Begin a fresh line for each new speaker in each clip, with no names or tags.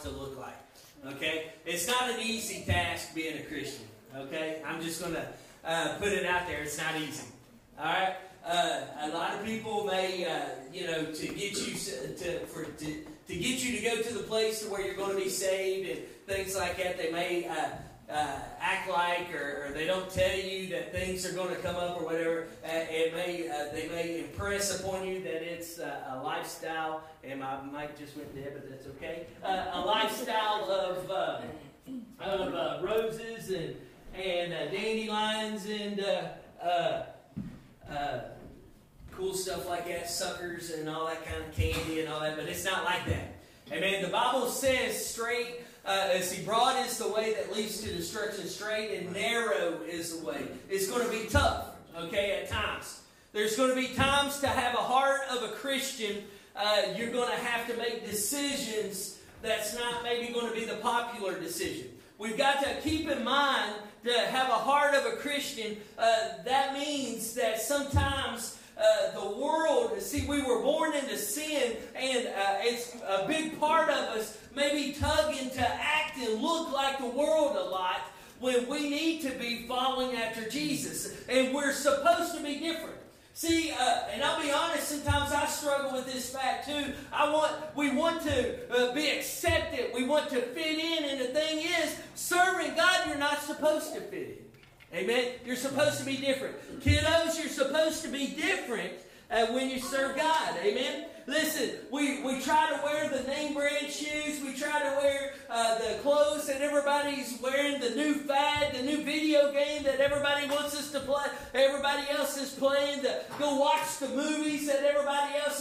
to look like. Okay? It's not an easy task being a Christian. Okay? I'm just going to uh, put it out there. It's not easy. All right? Uh, a lot of people may, uh, you know, to get you to, for, to, to get you to go to the place to where you're going to be saved and things like that, they may uh, act like or, or, they don't tell you that things are going to come up or whatever. Uh, it may uh, they may impress upon you that it's uh, a lifestyle. And my mic just went dead, but that's okay. Uh, a lifestyle of uh, of roses and and dandelions and cool stuff like that, suckers and all that kind of candy and all that. But it's not like that. Amen. The Bible says straight uh, he broad is the way that leads to destruction, straight and narrow is the way. It's going to be tough, okay, at times. There's going to be times to have a heart of a Christian, uh, you're going to have to make decisions that's not maybe going to be the popular decision. We've got to keep in mind to have a heart of a Christian. Uh, that means that sometimes uh, the world, see, we were born into sin, and uh, it's a big part of us maybe tugging to act and look like the world a lot when we need to be following after Jesus. And we're supposed to be different. See, uh, and I'll be honest, sometimes I struggle with this fact too. I want, we want to uh, be accepted. We want to fit in. And the thing is, serving God, you're not supposed to fit in. Amen? You're supposed to be different. Kiddos, you're supposed to be different uh, when you serve God. Amen? Listen, we, we try to wear the name brand shoes. We try to wear uh, the clothes that everybody's wearing, the new fad, the new video game that everybody wants us to play, everybody else is playing, to go watch the movies that everybody else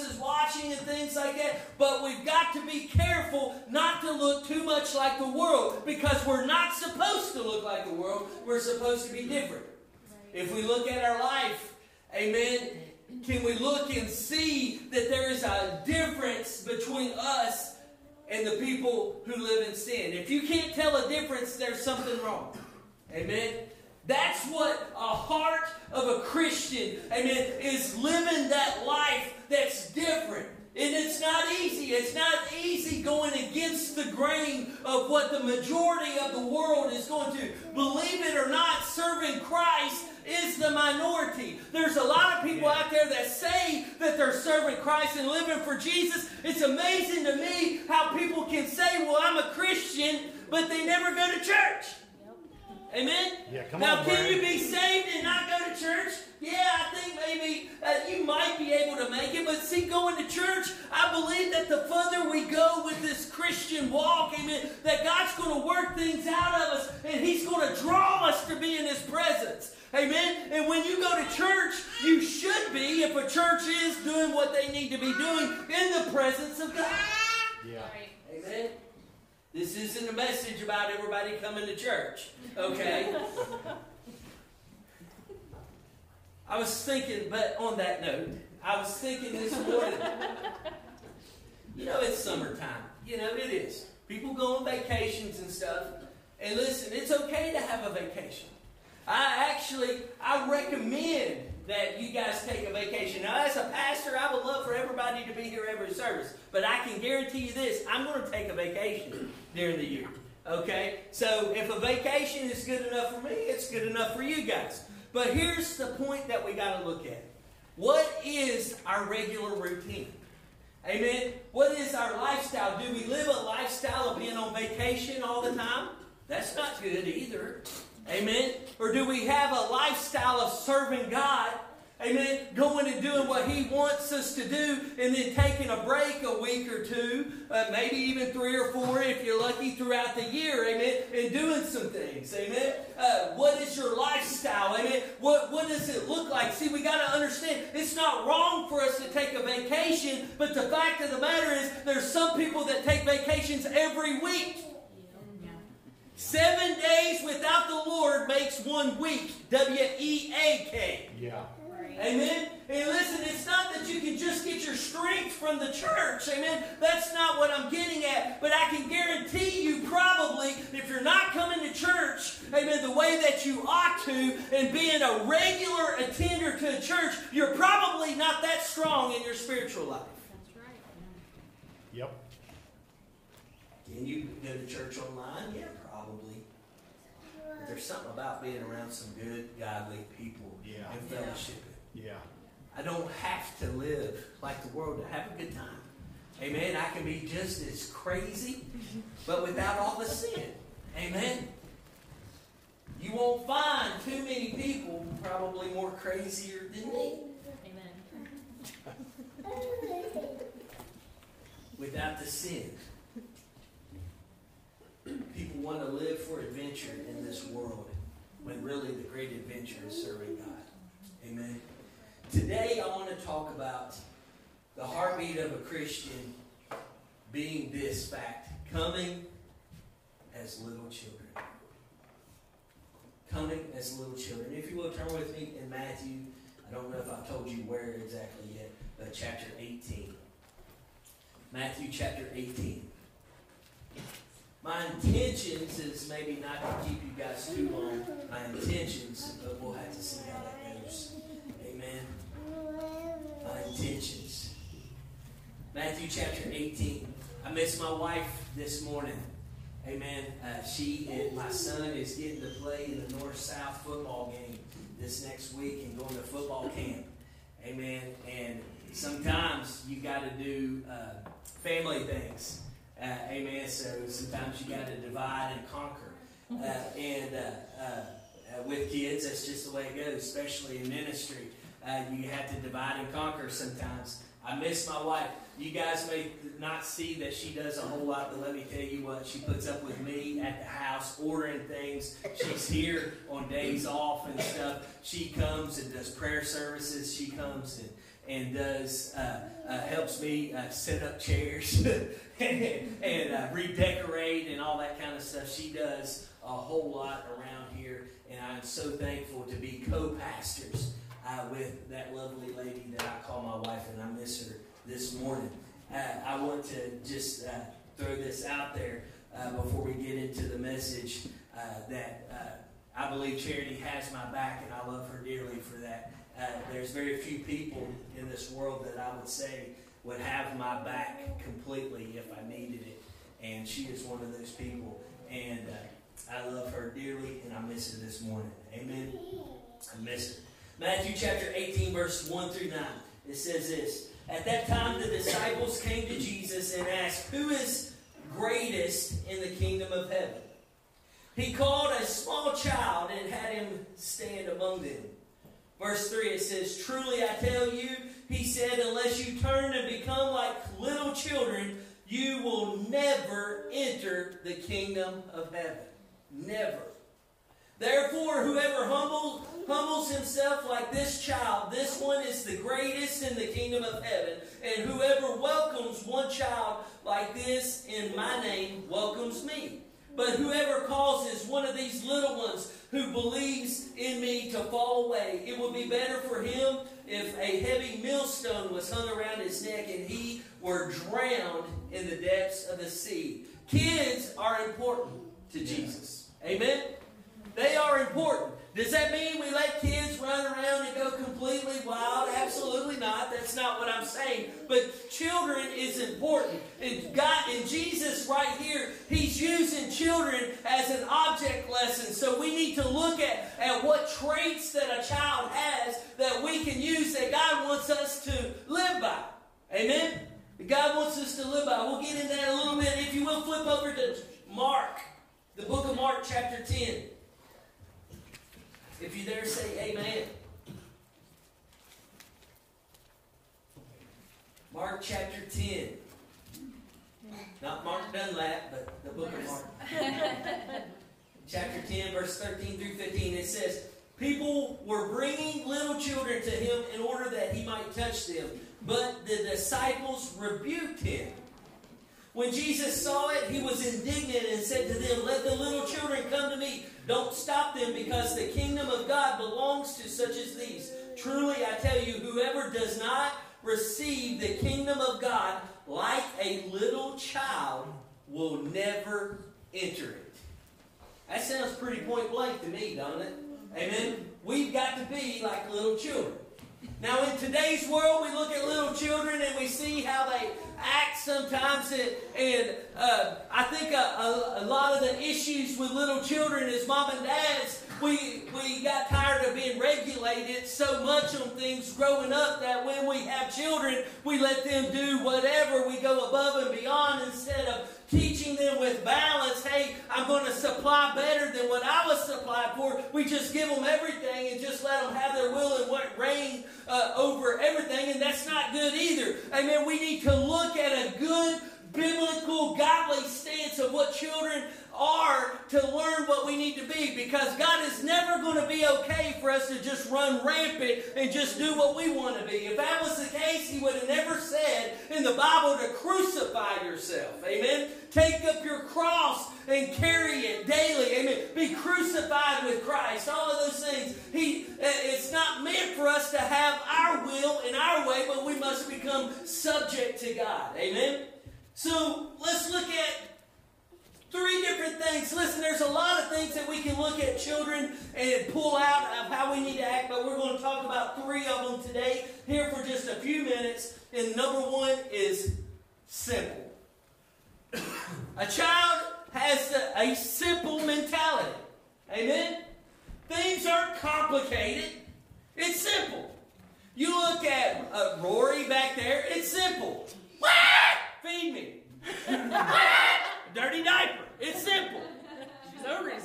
and things like that. But we've got to be careful not to look too much like the world because we're not supposed to look like the world. We're supposed to be different. If we look at our life, amen, can we look and see that there is a difference between us and the people who live in sin. If you can't tell a difference, there's something wrong. Amen. That's what a heart of a Christian, amen, is living that life that's different. And it's not easy. It's not easy going against the grain of what the majority of the world is going to. Believe it or not, serving Christ is the minority. There's a lot of people out there that say that they're serving Christ and living for Jesus. It's amazing to me how people can say, well, I'm a Christian, but they never go to church. Amen?
Yeah, come
now,
on,
can
Brian.
you be saved and not go to church? Yeah, I think maybe uh, you might be able to make it. But see, going to church, I believe that the further we go with this Christian walk, amen, that God's going to work things out of us and He's going to draw us to be in His presence. Amen. And when you go to church, you should be, if a church is doing what they need to be doing, in the presence of God.
Yeah.
Amen. This isn't a message about everybody coming to church, okay? I was thinking, but on that note, I was thinking this morning. You know, it's summertime. You know, it is. People go on vacations and stuff. And listen, it's okay to have a vacation. I actually, I recommend that you guys take a vacation. Now, as a pastor, I would love for everybody to be here every service, but I can guarantee you this: I'm going to take a vacation during the year. Okay, so if a vacation is good enough for me, it's good enough for you guys. But here's the point that we got to look at: what is our regular routine? Amen. What is our lifestyle? Do we live a lifestyle of being on vacation all the time? That's not good either. Amen. Or do we have a lifestyle of serving God? Amen. Going and doing what He wants us to do, and then taking a break a week or two, uh, maybe even three or four if you're lucky throughout the year. Amen. And doing some things. Amen. Uh, what is your lifestyle? Amen. What, what does it look like? See, we got to understand it's not wrong for us to take a vacation, but the fact of the matter is there's some people that take vacations every week. Seven days without the Lord makes one week. W E A K.
Yeah.
Amen. And listen, it's not that you can just get your strength from the church. Amen. That's not what I'm getting at. But I can guarantee you, probably, if you're not coming to church, amen, the way that you ought to, and being a regular attender to a church, you're probably not that strong in your spiritual life.
That's right.
Yep.
Can you go to church online? Yeah, probably. But there's something about being around some good, godly people
Yeah.
and
Yeah.
fellowship.
Yeah.
I don't have to live like the world to have a good time. Amen. I can be just as crazy, but without all the sin. Amen. You won't find too many people probably more crazier than me
Amen.
without the sin. Want to live for adventure in this world when really the great adventure is serving God. Amen. Today I want to talk about the heartbeat of a Christian being this fact coming as little children. Coming as little children. If you will turn with me in Matthew, I don't know if I've told you where exactly yet, but chapter 18. Matthew chapter 18. My intentions is maybe not to keep you guys too long. My intentions, but we'll have to see how that goes. Amen. My intentions. Matthew chapter 18. I missed my wife this morning. Amen. Uh, she and my son is getting to play in the North South football game this next week and going to football camp. Amen. And sometimes you got to do uh, family things. Uh, amen. So sometimes you got to divide and conquer. Uh, and uh, with kids, that's just the way it goes, especially in ministry. You have to divide and conquer sometimes. I miss my wife. You guys may not see that she does a whole lot, but let me tell you what, she puts up with me at the house, ordering things. She's here on days off and stuff. She comes and does prayer services. She comes and and does uh, uh, helps me uh, set up chairs and, and uh, redecorate and all that kind of stuff. She does a whole lot around here, and I'm so thankful to be co-pastors uh, with that lovely lady that I call my wife, and I miss her this morning. Uh, I want to just throw this out there before we get into the message that I believe Charity has my back, and I love her dearly for that. Uh, there's very few people in this world that I would say would have my back completely if I needed it, and she is one of those people. And uh, I love her dearly, and I miss her this morning. Amen. I miss her. Matthew chapter 18, verse 1 through 9. It says this At that time, the disciples came to Jesus and asked, Who is greatest in the kingdom of heaven? He called a small child and had him stand among them. Verse 3 it says, Truly I tell you, he said, unless you turn and become like little children, you will never enter the kingdom of heaven. Never. Therefore, whoever humbles, humbles himself like this child, this one is the greatest in the kingdom of heaven. And whoever welcomes one child like this in my name welcomes me. But whoever causes one of these little ones who believes in me to fall away, it would be better for him if a heavy millstone was hung around his neck and he were drowned in the depths of the sea. Kids are important to Jesus. Amen? They are important. Does that mean we let kids run around and go completely wild? Absolutely not. That's not what I'm saying. But children is important. And God and Jesus right here, He's using children as an object lesson. So we need to look at, at what traits that a child has that we can use that God wants us to live by. Amen? God wants us to live by. We'll get into that a little bit. If you will, flip over to Mark, the book of Mark, chapter 10. If you dare say amen. Mark chapter 10. Not Mark Dunlap, but the book of Mark. chapter 10, verse 13 through 15. It says, People were bringing little children to him in order that he might touch them, but the disciples rebuked him. When Jesus saw it, he was indignant and said to them, Let the little children come to me. Don't stop them, because the kingdom of God belongs to such as these. Truly, I tell you, whoever does not receive the kingdom of God like a little child will never enter it. That sounds pretty point blank to me, don't it? Amen. We've got to be like little children. Now, in today's world, we look at little children and we see how they act sometimes. And, and uh, I think a, a, a, lot of the issues with little children is mom and dads. We, we got tired of being regulated so much on things growing up that when we have children, we let them do whatever. We go above and beyond instead of teaching them with balance. Hey, I'm going to supply better than what I was supplied for. We just give them everything and just let them have their will and what reign uh, over everything, and that's not good either. Amen. We need to look at a good biblical, godly stance of what children are to learn what we need to be because God is never going to be okay for us to just run rampant and just do what we want to be. If that was the case, He would have never said in the Bible to crucify yourself. Amen. Take up your cross and carry it daily. Amen. Be crucified with Christ. All of those things. He, eh, it's not meant for us to have our will in our way, but we must become subject to God. Amen. So let's look at Three different things. Listen, there's a lot of things that we can look at children and pull out of how we need to act, but we're going to talk about three of them today, here for just a few minutes. And number one is simple. a child has a, a simple mentality. Amen? Things aren't complicated, it's simple. You look at uh, Rory back there, it's simple. Feed me. dirty diaper. It's simple.
She's over it.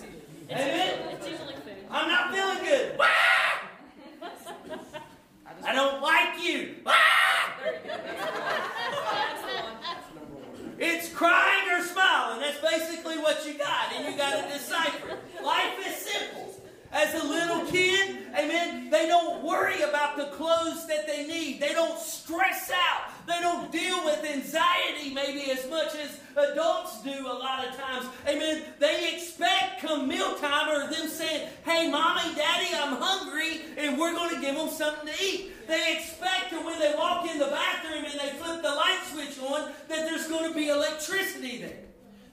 Amen.
It's usually food.
I'm not feeling good. I don't like you. It's crying or smiling. That's basically what you got, and you got to decipher. Life is simple. As a little kid, amen, they don't worry about the clothes that they need. They don't stress out. They don't deal with anxiety maybe as much as adults do a lot of times. Amen. They expect come mealtime or them saying, hey, mommy, daddy, I'm hungry, and we're going to give them something to eat. They expect that when they walk in the bathroom and they flip the light switch on, that there's going to be electricity there.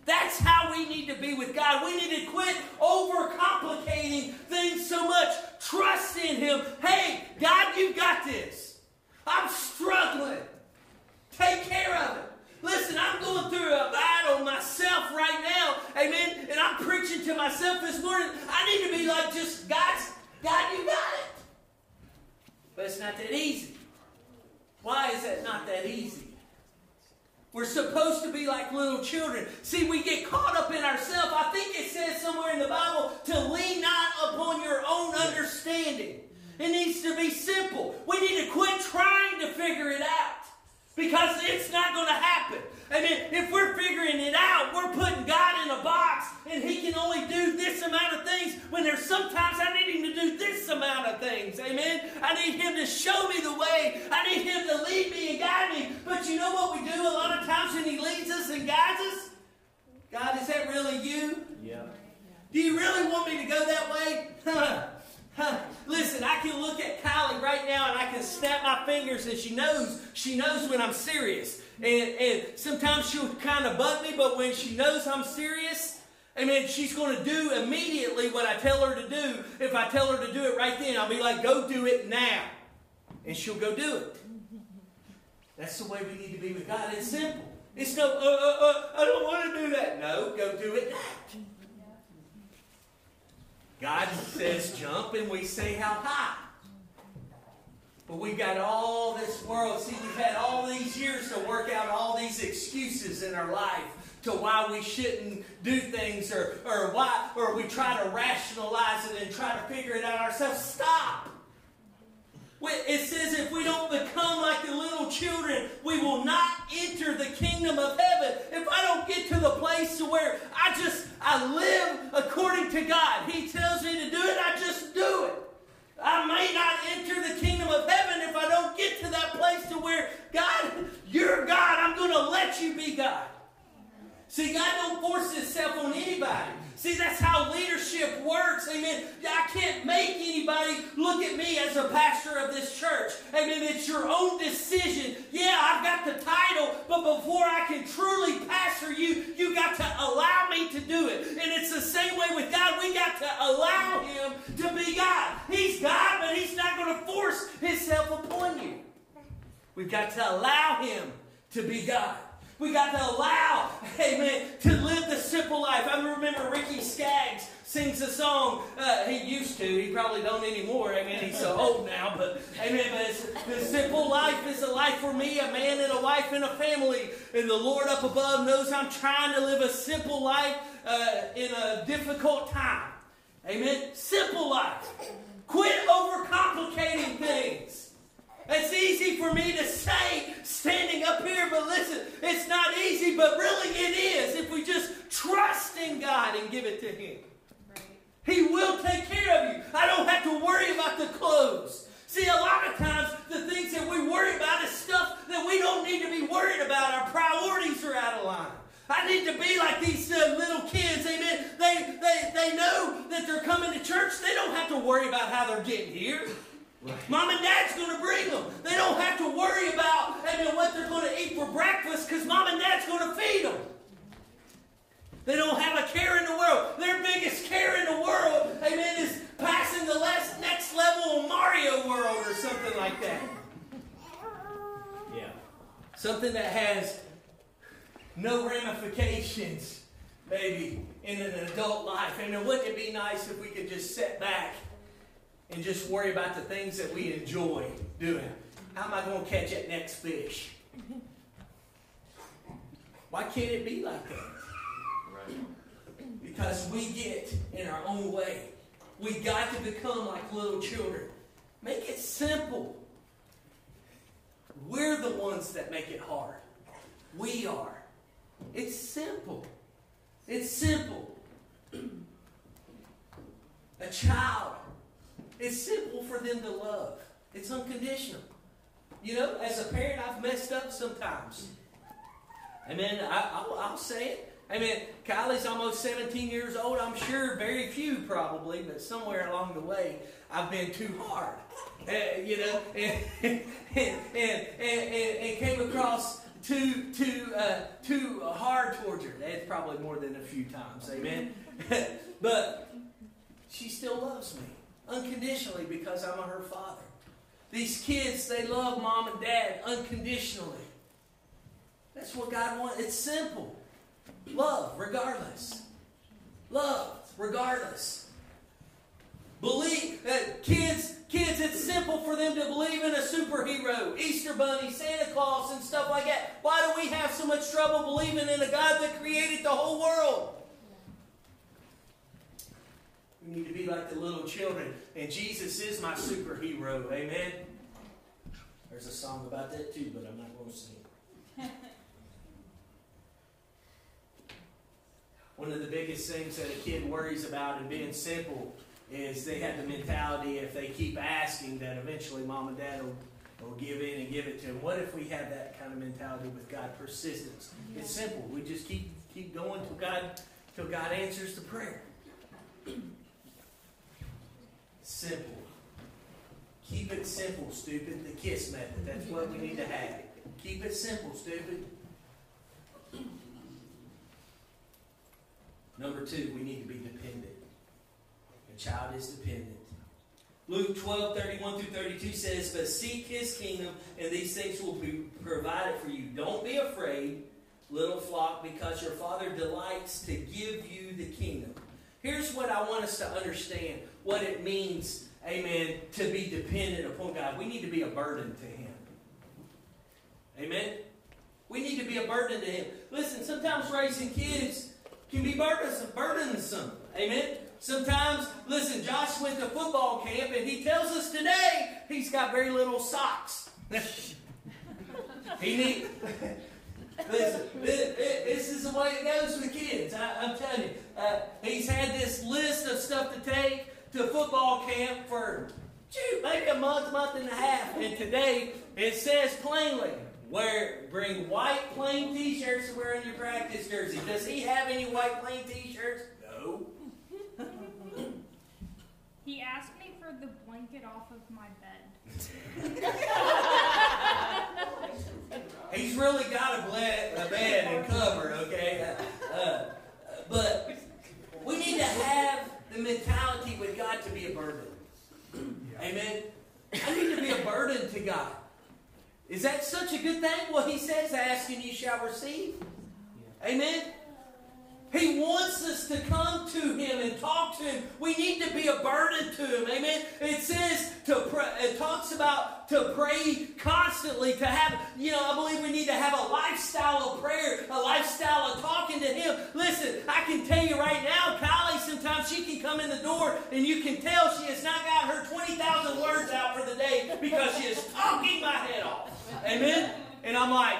That's how we need to be with God. We need to quit overcomplicating things so much. Trust in Him. Hey, God, you've got this. I'm struggling. Take care of it. Listen, I'm going through a battle myself right now. Amen. And I'm preaching to myself this morning. I need to be like just, God's, God, you got it. But it's not that easy. Why is that not that easy? We're supposed to be like little children. See, we get caught up in ourselves. I think it says somewhere in the Bible to lean not upon your own understanding. It needs to be simple. We need to quit trying to figure it out. Because it's not going to happen. I mean, if we're figuring it out, we're putting God in a box and He can only do this amount of things when there's sometimes I need Him to do this amount of things. Amen? I need Him to show me the way. I need Him to lead me and guide me. But you know what we do a lot of times when He leads us and guides us? God, is that really you?
Yeah.
Do you really want me to go that way? Huh. Huh. Listen, I can look at Kylie right now and I can snap my fingers and she knows, she knows when I'm serious. And, and sometimes she'll kind of bug me, but when she knows I'm serious, I mean, she's going to do immediately what I tell her to do. If I tell her to do it right then, I'll be like, go do it now. And she'll go do it. That's the way we need to be with God. It's simple. It's no, uh, uh, uh, I don't want to do that. No, go do it. God says jump, and we say how high. But we've got all this world. See, we've had all these years to work out all these excuses in our life to why we shouldn't do things or, or why or we try to rationalize it and try to figure it out ourselves. Stop. It says if we don't become like the little children, we will not enter the kingdom of heaven. If I don't get to the place where I just I live according to God, He tells me to do it, I just do it. I may not enter the kingdom of heaven if I don't get to that place to where God, you're God. I'm going to let you be God. See, God don't force Himself on anybody. See, that's how leadership works. Amen. I can't make anybody look at me as a pastor of this church. Amen. It's your own decision. Yeah, I've got the title, but before I can truly pastor you, you got to allow me to do it. And it's the same way with God. We got to allow Him to be God. He's God, but He's not going to force Himself upon you. We've got to allow Him to be God. We got to allow, amen, to live the simple life. I remember Ricky Skaggs sings a song. Uh, he used to. He probably don't anymore. I mean, he's so old now. But amen. But it's, the simple life is a life for me, a man and a wife and a family. And the Lord up above knows I'm trying to live a simple life uh, in a difficult time. Amen. Simple life. Quit overcomplicating things. It's easy for me to say standing up here, but listen, it's not easy, but really it is if we just trust in God and give it to Him. He will take care of you. I don't have to worry about the clothes. See, a lot of times the things that we worry about is stuff that we don't need to be worried about. Our priorities are out of line. I need to be like these uh, little kids, amen. They, they, they know that they're coming to church. They don't have to worry about how they're getting here. Right. Mom and dad's going to bring them. They don't have to worry about amen, what they're going to eat for breakfast because mom and dad's going to feed them. They don't have a care in the world. Their biggest care in the world, amen, is passing the last, next level of Mario World or something like that. Yeah. Something that has no ramifications, maybe, in an adult life. And it wouldn't it be nice if we could just sit back and just worry about the things that we enjoy doing? How am I going to catch that next fish? Why can't it be like that? Because we get in our own way. We got to become like little children. Make it simple. We're the ones that make it hard. We are. It's simple. It's simple. A child, it's simple for them to love. It's unconditional. You know, as a parent, I've messed up sometimes. I mean, I, will say it. I mean, Kylie's almost 17 years old. I'm sure very few probably, but somewhere along the way, I've been too hard. Uh, you know, and, and, and, and, and, came across too, too, uh, too hard towards her. That's probably more than a few times. Amen. but she still loves me unconditionally because I'm her father. These kids, they love mom and dad unconditionally. That's what God wants. It's simple. Love regardless. Love regardless. Believe that kids, kids, it's simple for them to believe in a superhero, Easter Bunny, Santa Claus, and stuff like that. Why do we have so much trouble believing in a God that created the whole world? We need to be like the little children. And Jesus is my superhero. Amen. There's a song about that too, but I'm not going to sing. One of the biggest things that a kid worries about in being simple is they have the mentality if they keep asking that eventually mom and dad will, will give in and give it to them. What if we have that kind of mentality with God? Persistence. Yeah. It's simple. We just keep keep going till God till God answers the prayer. Simple. Keep it simple, stupid. The kiss method. That's what we need to have. Keep it simple, stupid. Number two, we need to be dependent. A child is dependent. Luke 12, 31 through 32 says, But seek his kingdom, and these things will be provided for you. Don't be afraid, little flock, because your Father delights to give you the kingdom. Here's what I want us to understand what it means, amen, to be dependent upon God. We need to be a burden to Him. Amen? We need to be a burden to Him. Listen, sometimes raising kids can be burdensome. burdensome. Amen? Sometimes, listen, Josh went to football camp and he tells us today he's got very little socks. he needs. Listen, this is the way it goes with kids. I, am telling you. Uh, he's had this list of stuff to take to football camp for, shoot, maybe a month, month and a half. And today it says plainly, Wear, bring white plain t-shirts to wear in your practice jersey. Does he have any white plain t-shirts? No.
he asked me for the blanket off of my
bed. He's really got a, ble- a bed and cover, okay? Uh, uh, but we need to have the mentality with God to be a burden. Amen. I need to be a burden to God. Is that such a good thing? Well, He says, "Ask and you shall receive." Amen. He wants us to come to Him and talk to Him. We need to be a burden to Him. Amen. It says to pray, it talks about to pray constantly, to have, you know, I believe we need to have a lifestyle of prayer, a lifestyle of talking to Him. Listen, I can tell you right now, Kylie, sometimes she can come in the door and you can tell she has not got her 20,000 words out for the day because she is talking my head off. Amen. And I'm like,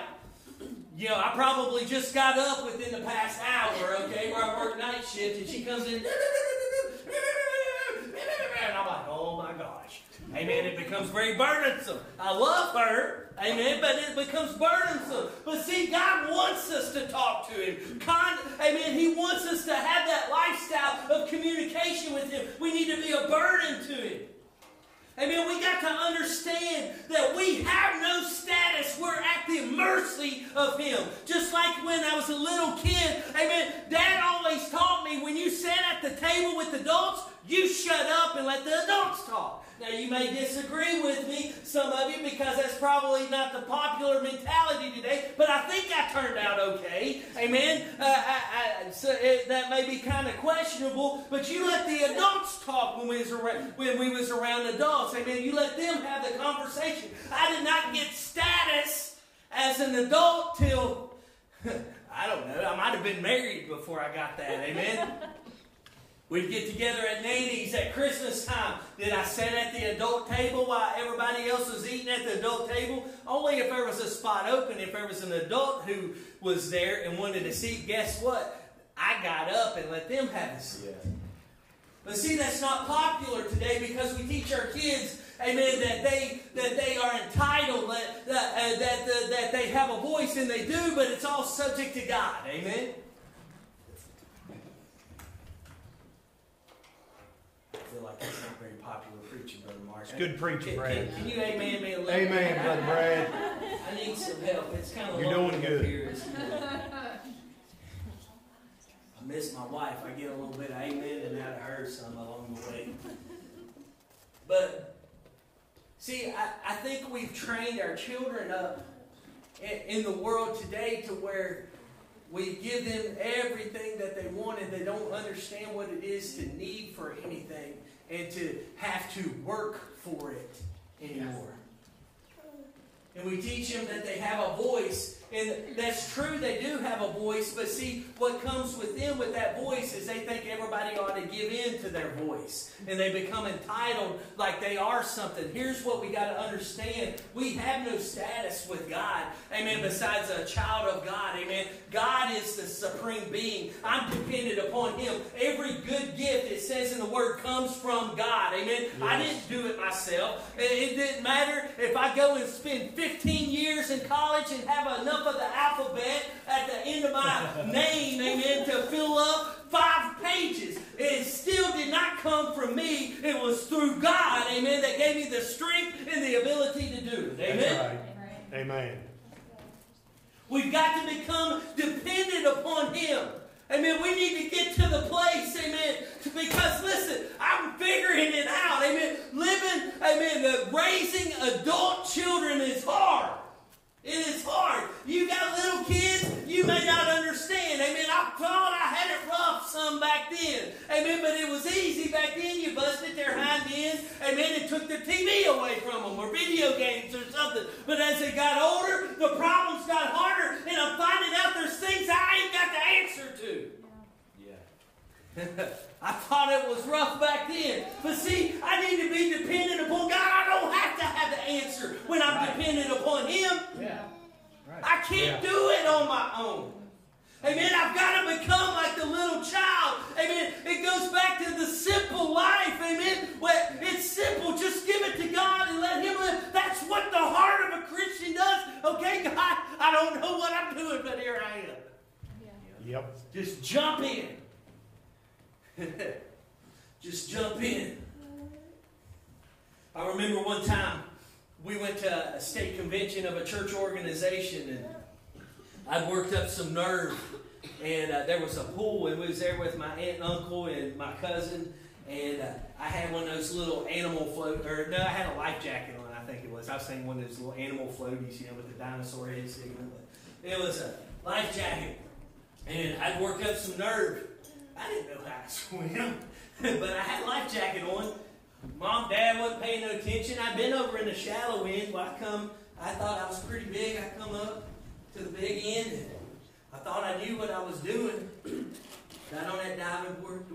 you know, I probably just got up within the past hour, okay, where I work night shift, and she comes in, and I'm like, oh my gosh. Amen. It becomes very burdensome. I love her. Amen. But it becomes burdensome. But see, God wants us to talk to Him. Con- amen. He wants us to have that lifestyle of communication with Him. We need to be a burden to Him. Amen. We got to understand that we have no status. We're at the mercy of Him. Just like when I was a little kid. Amen. Dad always taught me when you sat at the table with adults, you shut up and let the adults talk. Now, you may disagree with me, some of you, because that's probably not the popular mentality today, but I think I turned out okay. Amen? Uh, I, I, so it, that may be kind of questionable, but you let the adults talk when we, was around, when we was around adults. Amen? You let them have the conversation. I did not get status as an adult till, I don't know, I might have been married before I got that. Amen? We'd get together at Nanny's at Christmas time. Did I sit at the adult table while everybody else was eating at the adult table? Only if there was a spot open. If there was an adult who was there and wanted a seat, guess what? I got up and let them have a seat.
Yeah.
But see, that's not popular today because we teach our kids, amen, that they that they are entitled, that that uh, that, that they have a voice, and they do, but it's all subject to God. Amen. I feel like that's not very popular preaching, Brother Mark.
It's good preaching, Brad.
can, can you amen me a little?
Amen, Brother Brad.
I need some help. It's kind of
You're doing good.
here. isn't it? I miss my wife. I get a little bit of amen and out of her some along the way. See, I, I think we've trained our children up in, in the world today to where we give them everything that they want and they don't understand what it is to need for anything and to have to work for it anymore. And we teach them that they have a voice. And that's true, they do have a voice. But see, what comes with them with that voice is they think everybody ought to give in to their voice. And they become entitled like they are something. Here's what we got to understand we have no status with God. Amen. Besides a child of God. Amen. God is the supreme being. I'm dependent upon Him. Every good gift, it says in the Word, comes from God. Amen. I didn't do it myself. It, it didn't matter if I go and spend 15 years in college and have enough of the alphabet at the end of my name, amen, to fill up five pages. It still did not come from me. It was through God, amen, that gave me the strength and the ability to do it. Amen.
Right. Amen.
We've got to become dependent upon Him. Amen. We need to get to the place, amen, because listen, I'm figuring it out. Amen. Living, amen, the raising adult children is hard. It is hard. You got little kids, you may not understand. Amen. I thought I had it rough some back then. Amen. But it was easy back then. You busted their hind ends. Amen. And took their TV away from them or video games or something. But as they got older, the problems got harder. And I'm finding out there's things I ain't got the answer to.
Yeah.
I thought it was rough back then. But see, I need to be dependent upon God. I don't have to have the answer when I'm
Right.
dependent upon Him.
Yeah. Right.
I can't
Yeah.
do it on my own. Amen. I've got to become like the little child. Amen. It goes back to the simple life. Amen. Where it's simple. Just give it to God and let Him live. That's what the heart of a Christian does. Okay, God, I don't know what I'm doing, but here I am.
Yep.
Just jump in. Just jump in. I remember one time we went to a state convention of a church organization and I'd worked up some nerve and uh, there was a pool, and we was there with my aunt and uncle and my cousin, and uh, I had one of those little animal float, or no, I had a life jacket on. I think it was. I was saying one of those little animal floaties, you know, with the dinosaur head. It was a life jacket, and I'd worked up some nerve. I didn't know how to swim, but I had a life jacket on. Mom, Dad wasn't paying no attention. I'd been over in the shallow end. Well, I come. I thought I was pretty big. I come up to the big end, and I thought I knew what I was doing. Got on that diving board.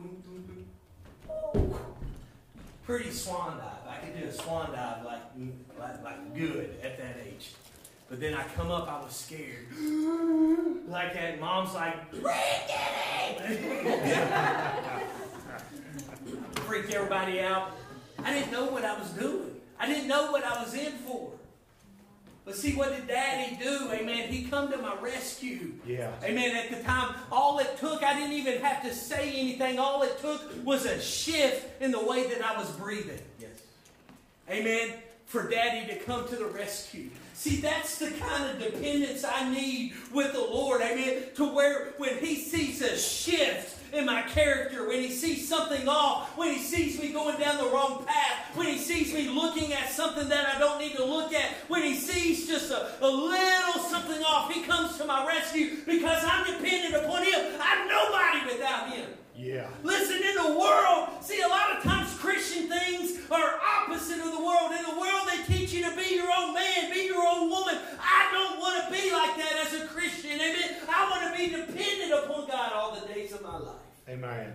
Pretty swan dive. I could do a swan dive like, like, like good at that age. But then I come up, I was scared. like that. Mom's like, Freaked everybody out. I didn't know what I was doing. I didn't know what I was in for. But see, what did Daddy do? Amen. He come to my rescue.
Yeah.
Amen. At the time, all it took, I didn't even have to say anything. All it took was a shift in the way that I was breathing.
Yes.
Amen. For Daddy to come to the rescue. See, that's the kind of dependence I need with the Lord. Amen. To where when He sees a shift in my character, when he sees something off, when he sees me going down the wrong path, when he sees me looking at something that I don't need to look at, when he sees just a, a little something off, he comes to my rescue because I'm dependent upon him. I'm nobody without him.
Yeah.
Listen, in the world, see, a lot of times Christian things are opposite of the world. In the world, they teach you to be your own man, be your own woman. I don't want to be like that as a Christian. Amen. I want to be dependent upon God all the days of my life.
Amen.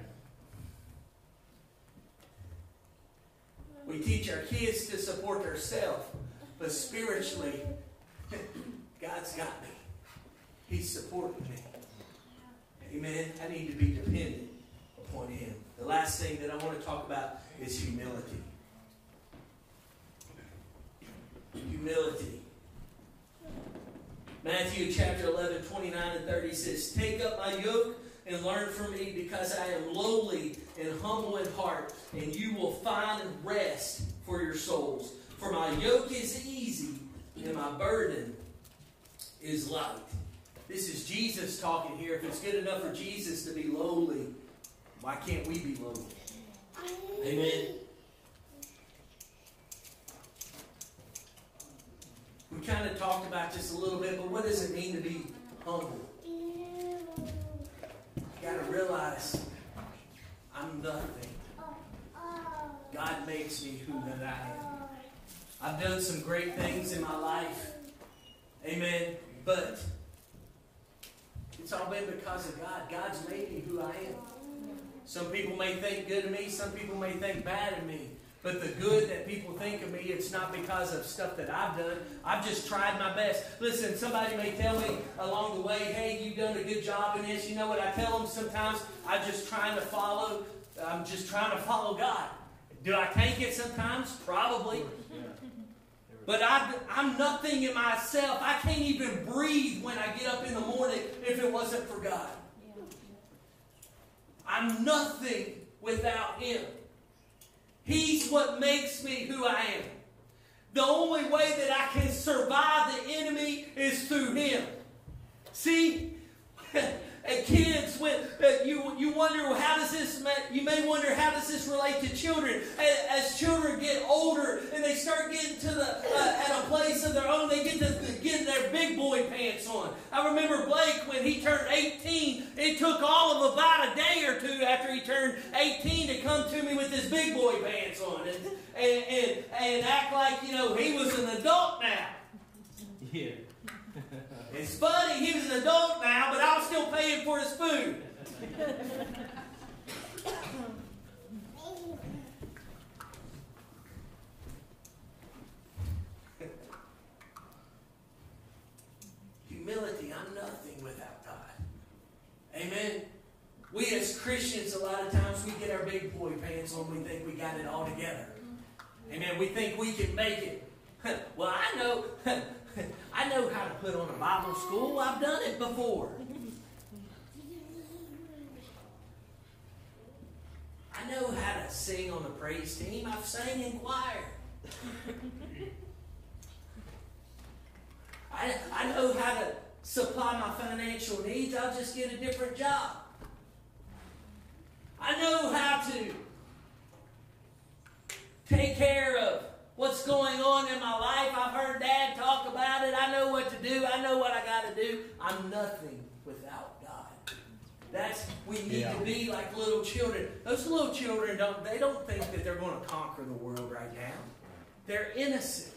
We teach our kids to support themselves, but spiritually, God's got me. He's supporting me. Amen. I need to be dependent upon Him. The last thing that I want to talk about is humility. Humility. Matthew chapter 11, 29 and 30 says, Take up my yoke and learn from me, because I am lowly and humble in heart, and you will find rest for your souls. For my yoke is easy, and my burden is light. This is Jesus talking here. If it's good enough for Jesus to be lowly, why can't we be lowly? Amen. We kind of talked about this a little bit, but what does it mean to be humble? You got to realize I'm nothing. God makes me who that I am. I've done some great things in my life. Amen. But it's all been because of God. God's made me who I am. Some people may think good of me, some people may think bad of me. But the good that people think of me, it's not because of stuff that I've done. I've just tried my best. Listen, somebody may tell me along the way, hey, you've done a good job in this. You know what I tell them sometimes? I'm just trying to follow, I'm just trying to follow God. Do I tank it sometimes? Probably. But I, I'm nothing in myself. I can't even breathe when I get up in the morning if it wasn't for God. I'm nothing without Him. He's what makes me who I am. The only way that I can survive the enemy is through Him. See? And kids, when uh, you you wonder how does this you may wonder how does this relate to children? As, as children get older and they start getting to the uh, at a place of their own, they get to get their big boy pants on. I remember Blake when he turned 18. It took all of about a day or two after he turned 18 to come to me with his big boy pants on and and and, and act like you know he was an adult now.
Yeah.
It's funny, he was an adult now, but I was still paying for his food. Humility, I'm nothing without God. Amen. We as Christians, a lot of times we get our big boy pants on, we think we got it all together. Amen. We think we can make it. Well, I know I know how to put on a Bible school. I've done it before. I know how to sing on the praise team. I've sang in choir. I, I know how to supply my financial needs, I'll just get a different job. I know how to take care of what's going on in my life. I've heard Dad talk about it. I know what to do. I know what I got to do. I'm nothing without God. That's we need
Yeah.
to be like little children. Those little children don't they don't think that they're going to conquer the world right now. They're innocent.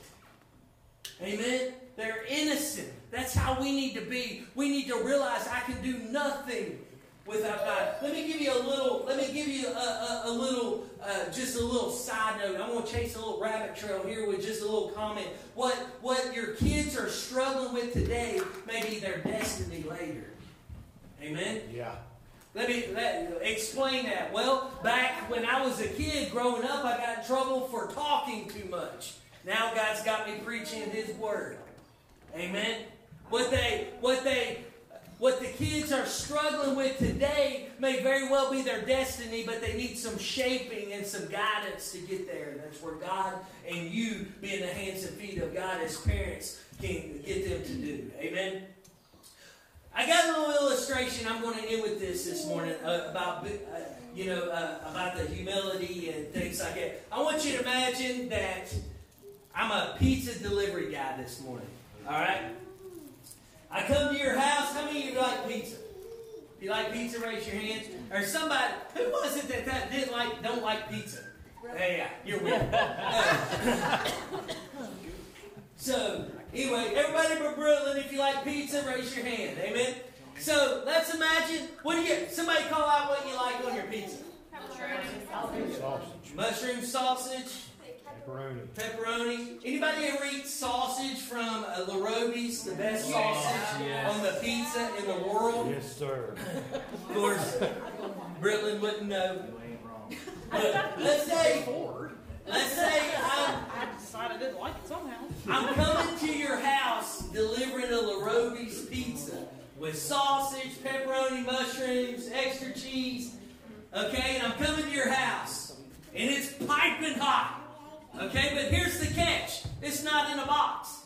Amen. They're innocent. That's how we need to be. We need to realize I can do nothing without God. Let me give you a little. Let me give you a, a, a little, uh, just a little side note. I'm going to chase a little rabbit trail here with just a little comment. What what your kids are struggling with today may be their destiny later. Amen.
Yeah.
Let me let, explain that. Well, back when I was a kid growing up, I got in trouble for talking too much. Now God's got me preaching His word. Amen. What they what they what the kids are struggling with today may very well be their destiny, but they need some shaping and some guidance to get there. And That's where God and you, being the hands and feet of God as parents, can get them to do. Amen. I got a little illustration. I'm going to end with this this morning uh, about uh, you know uh, about the humility and things like that. I want you to imagine that I'm a pizza delivery guy this morning. All right. I come to your house. How many of you like pizza? If you like pizza, raise your hands. Or somebody who was it that, that didn't like don't like pizza? Hey, yeah, you're weird. So anyway, everybody but Brooklyn, if you like pizza, raise your hand. Amen. So let's imagine. What do you? Somebody call out what you like on your pizza.
Sausage.
Mushroom sausage,
Pepperoni.
pepperoni. Anybody ever eat sausage from uh, LaRobi's, the best
Yes.
sausage
Yes.
on the pizza in the world?
Yes, sir.
Of course, Britland wouldn't know.
You ain't wrong.
But let's say, let's say I'm,
I decided I didn't like it somehow.
I'm coming to your house delivering a La Robi's pizza with sausage, pepperoni, mushrooms, extra cheese. Okay, and I'm coming to your house, and it's piping hot. Okay, but here's the catch: it's not in a box.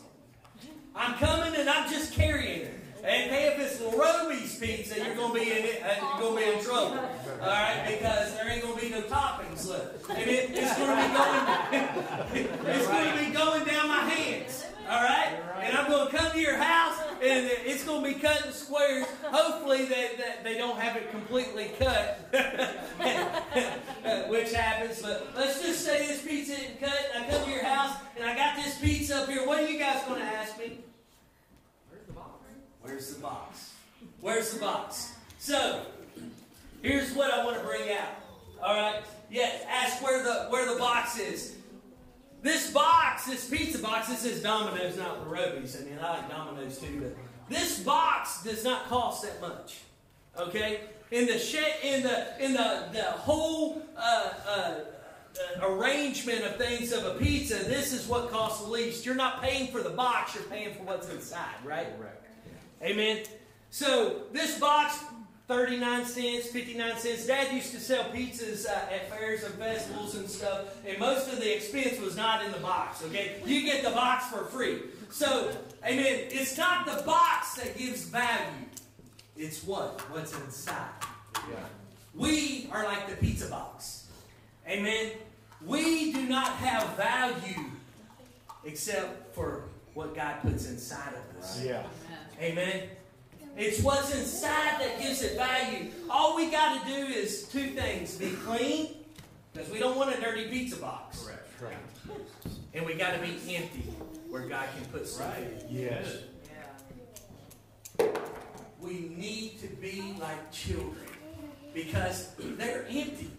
I'm coming and I'm just carrying it. And hey, if it's Robi's pizza, you're gonna be in it. Uh, you're gonna be in trouble. All right, because there ain't gonna be no toppings left. And it, it's gonna be going. it's gonna be going down my hands. All right, and I'm gonna come to your house, and it's gonna be cut in squares. Hopefully, that, that they don't have it completely cut, which happens. But let's just say this pizza isn't cut. I come to your house, and I got this pizza up here. What are you guys gonna ask me? Where's the box? Where's the box? Where's the box? So, here's what I want to bring out. All right. Yes. Ask where the where the box is. This box, this pizza box, this is Domino's, not the Robies. I mean, I like Domino's too, but this box does not cost that much. Okay. In the shed, in the in the the whole uh, uh, arrangement of things of a pizza, this is what costs the least. You're not paying for the box; you're paying for what's inside, right?
Correct.
Amen. So this box, 39 cents, 59 cents. Dad used to sell pizzas uh, at fairs and festivals and stuff, and most of the expense was not in the box, okay? You get the box for free. So, amen, it's not the box that gives value. It's what? What's inside.
Yeah.
We are like the pizza box. Amen. We do not have value except for what God puts inside of us.
Yeah.
Amen. It's what's inside that gives it value. All we got to do is two things be clean, because we don't want a dirty pizza box.
Correct.
Right.
And we got to be empty, where God can put something. Right.
Yes.
We need to be like children because they're empty.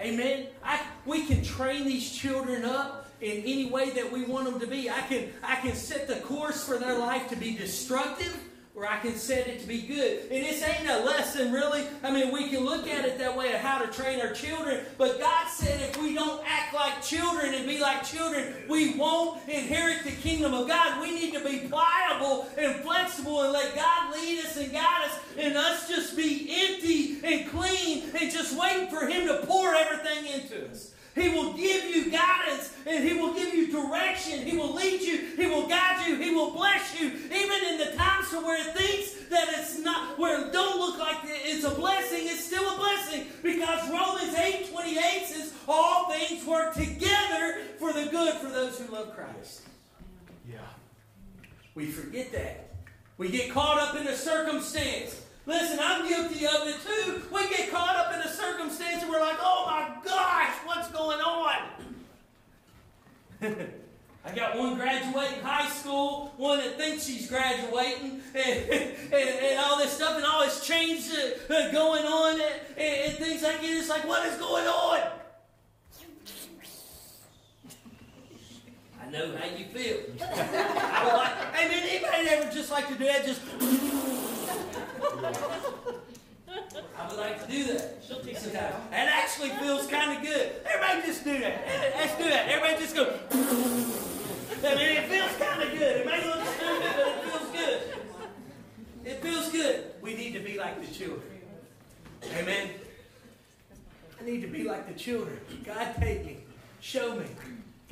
Amen. I, we can train these children up in any way that we want them to be. I can I can set the course for their life to be destructive, or I can set it to be good. And this ain't a lesson, really. I mean, we can look at it that way of how to train our children. But God said if we don't act like children and be like children, we won't inherit the kingdom of God. We need to be pliable and flexible and let God lead us and guide us, and us just be empty and clean and just wait for Him to pour everything into us. He will give you guidance and He will give you direction. He will lead you. He will guide you. He will bless you. Even in the times to where it thinks that it's not, where it don't look like it's a blessing, it's still a blessing because Romans 8 28 says all things work together for the good for those who love Christ.
Yeah.
We forget that. We get caught up in the circumstance. Listen, I'm guilty of it too. We get caught up in a circumstance and we're like, oh my gosh, what's going on? I got one graduating high school, one that thinks she's graduating, and, and, and all this stuff, and all this change going on, and, and, things like that. It's like, what is going on? I know how you feel. I like, hey man, anybody ever just like to do that? Just. I would like to do that. She'll teach how. That actually feels kind of good. Everybody just do that. Let's do that. Everybody just go. I mean, it feels kind of good. It may look stupid, but it feels good. It feels good. We need to be like the children. Amen. I need to be like the children. God, take me. Show me.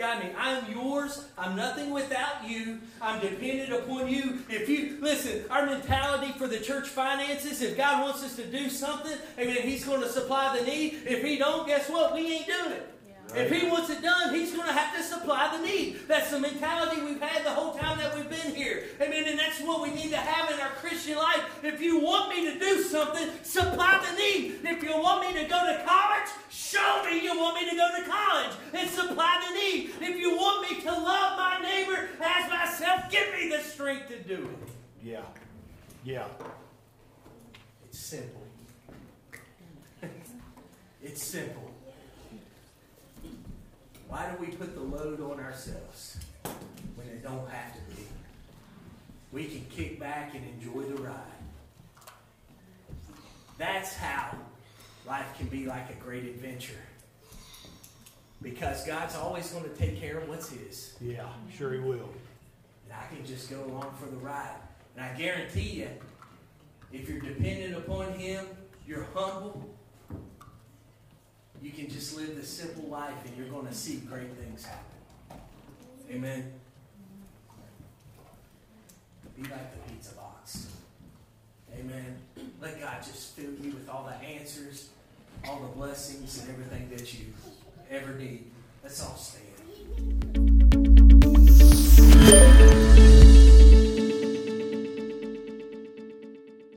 Me. I am yours. I'm nothing without you. I'm dependent upon you. If you, listen, our mentality for the church finances, if God wants us to do something, amen, He's going to supply the need. If He don't, guess what? We ain't doing it. If he wants it done, he's going to have to supply the need. That's the mentality we've had the whole time that we've been here. Amen. And that's what we need to have in our Christian life. If you want me to do something, supply the need. If you want me to go to college, to do it.
Yeah. Yeah.
It's simple. it's simple. Why do we put the load on ourselves when it don't have to be? We can kick back and enjoy the ride. That's how life can be like a great adventure. Because God's always going to take care of what's His.
Yeah, sure He will.
And I can just go along for the ride. And I guarantee you, if you're dependent upon Him, you're humble, you can just live the simple life and you're going to see great things happen. Amen. Be like the pizza box. Amen. Let God just fill you with all the answers, all the blessings, and everything that you ever need. Let's all stand.